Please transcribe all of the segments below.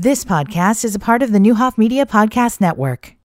This podcast is a part of the Neuhoff Media Podcast Network.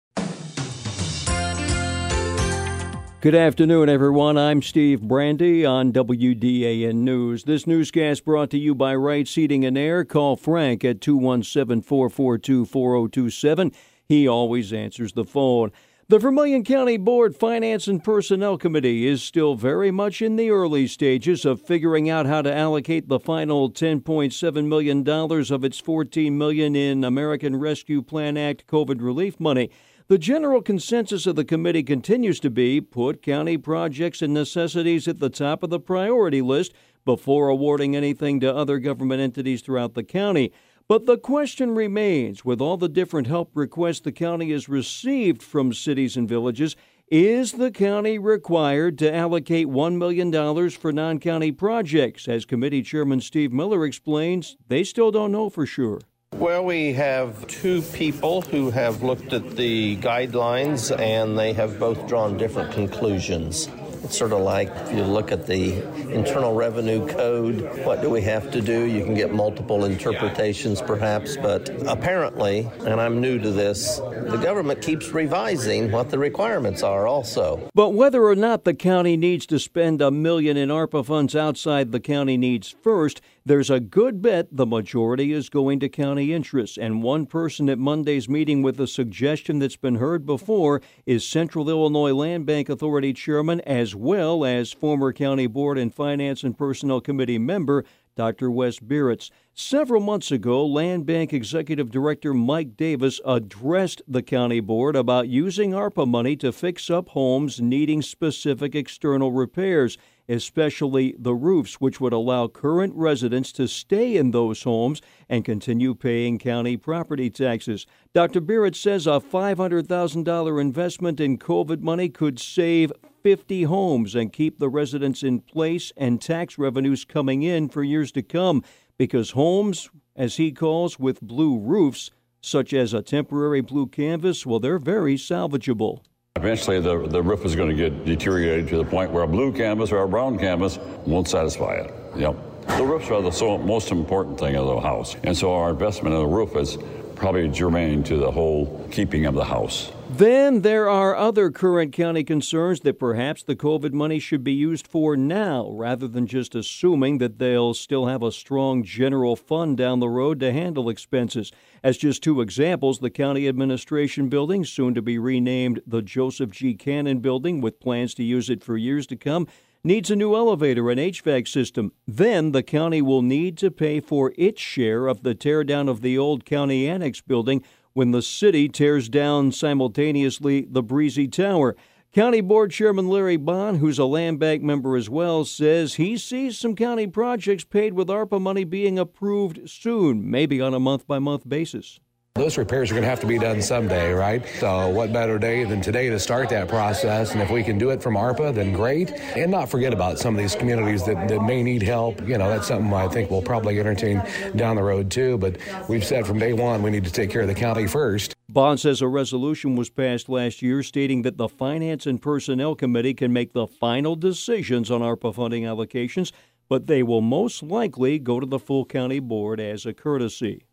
Good afternoon, everyone. I'm Steve Brandy on WDAN News. This newscast brought to you by Right Seating and Air. Call Frank at 217 442 4027. He always answers the phone. The Vermilion County Board Finance and Personnel Committee is still very much in the early stages of figuring out how to allocate the final $10.7 million of its 14 million in American Rescue Plan Act COVID relief money. The general consensus of the committee continues to be put county projects and necessities at the top of the priority list before awarding anything to other government entities throughout the county. But the question remains with all the different help requests the county has received from cities and villages, is the county required to allocate $1 million for non county projects? As committee chairman Steve Miller explains, they still don't know for sure. Well, we have two people who have looked at the guidelines and they have both drawn different conclusions. It's sort of like you look at the Internal Revenue Code, what do we have to do? You can get multiple interpretations perhaps, but apparently, and I'm new to this, the government keeps revising what the requirements are also. But whether or not the county needs to spend a million in ARPA funds outside the county needs first, there's a good bet the majority is going to county interests. And one person at Monday's meeting with a suggestion that's been heard before is Central Illinois Land Bank Authority Chairman as well as former County Board and Finance and Personnel Committee member Dr. Wes Bieritz. Several months ago, Land Bank Executive Director Mike Davis addressed the county board about using ARPA money to fix up homes needing specific external repairs, especially the roofs, which would allow current residents to stay in those homes and continue paying county property taxes. Dr. Bieritz says a $500,000 investment in COVID money could save 50 homes and keep the residents in place and tax revenues coming in for years to come because homes, as he calls, with blue roofs, such as a temporary blue canvas, well, they're very salvageable. Eventually, the, the roof is going to get deteriorated to the point where a blue canvas or a brown canvas won't satisfy it. Yep. The roofs are the so, most important thing of the house. And so our investment in the roof is probably germane to the whole keeping of the house. Then there are other current county concerns that perhaps the COVID money should be used for now rather than just assuming that they'll still have a strong general fund down the road to handle expenses. As just two examples, the county administration building, soon to be renamed the Joseph G. Cannon building with plans to use it for years to come, needs a new elevator and HVAC system. Then the county will need to pay for its share of the teardown of the old county annex building when the city tears down simultaneously the Bresee Tower. County Board Chairman Larry Bond, who's a land bank member as well, says he sees some county projects paid with ARPA money being approved soon, maybe on a month by month basis. Those repairs are going to have to be done someday, right? So, what better day than today to start that process? And if we can do it from ARPA, then great. And not forget about some of these communities that, that may need help. You know, that's something I think we'll probably entertain down the road too. But we've said from day one we need to take care of the county first. Bond says a resolution was passed last year stating that the Finance and Personnel Committee can make the final decisions on ARPA funding allocations, but they will most likely go to the full county board as a courtesy.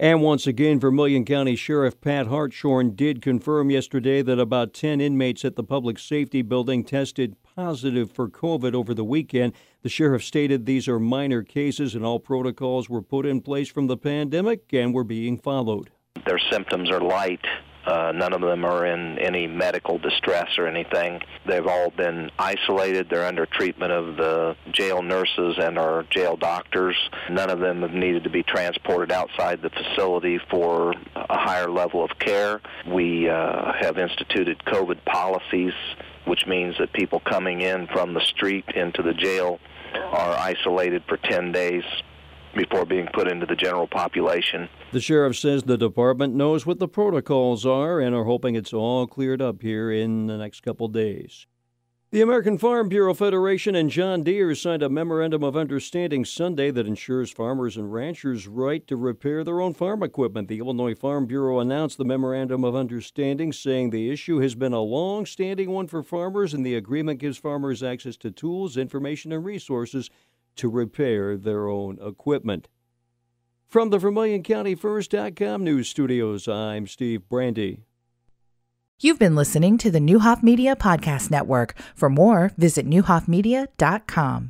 And once again, Vermilion County Sheriff Pat Hartshorn did confirm yesterday that about 10 inmates at the public safety building tested positive for COVID over the weekend. The sheriff stated these are minor cases and all protocols were put in place from the pandemic and were being followed. Their symptoms are light uh, none of them are in any medical distress or anything. They've all been isolated. They're under treatment of the jail nurses and our jail doctors. None of them have needed to be transported outside the facility for a higher level of care. We uh, have instituted COVID policies, which means that people coming in from the street into the jail are isolated for 10 days before being put into the general population. The sheriff says the department knows what the protocols are and are hoping it's all cleared up here in the next couple days. The American Farm Bureau Federation and John Deere signed a memorandum of understanding Sunday that ensures farmers and ranchers' right to repair their own farm equipment. The Illinois Farm Bureau announced the memorandum of understanding, saying the issue has been a long standing one for farmers, and the agreement gives farmers access to tools, information, and resources to repair their own equipment. From the Vermilion County news studios, I'm Steve Brandy. You've been listening to the Neuhoff Media Podcast Network. For more, visit neuhoffmedia.com.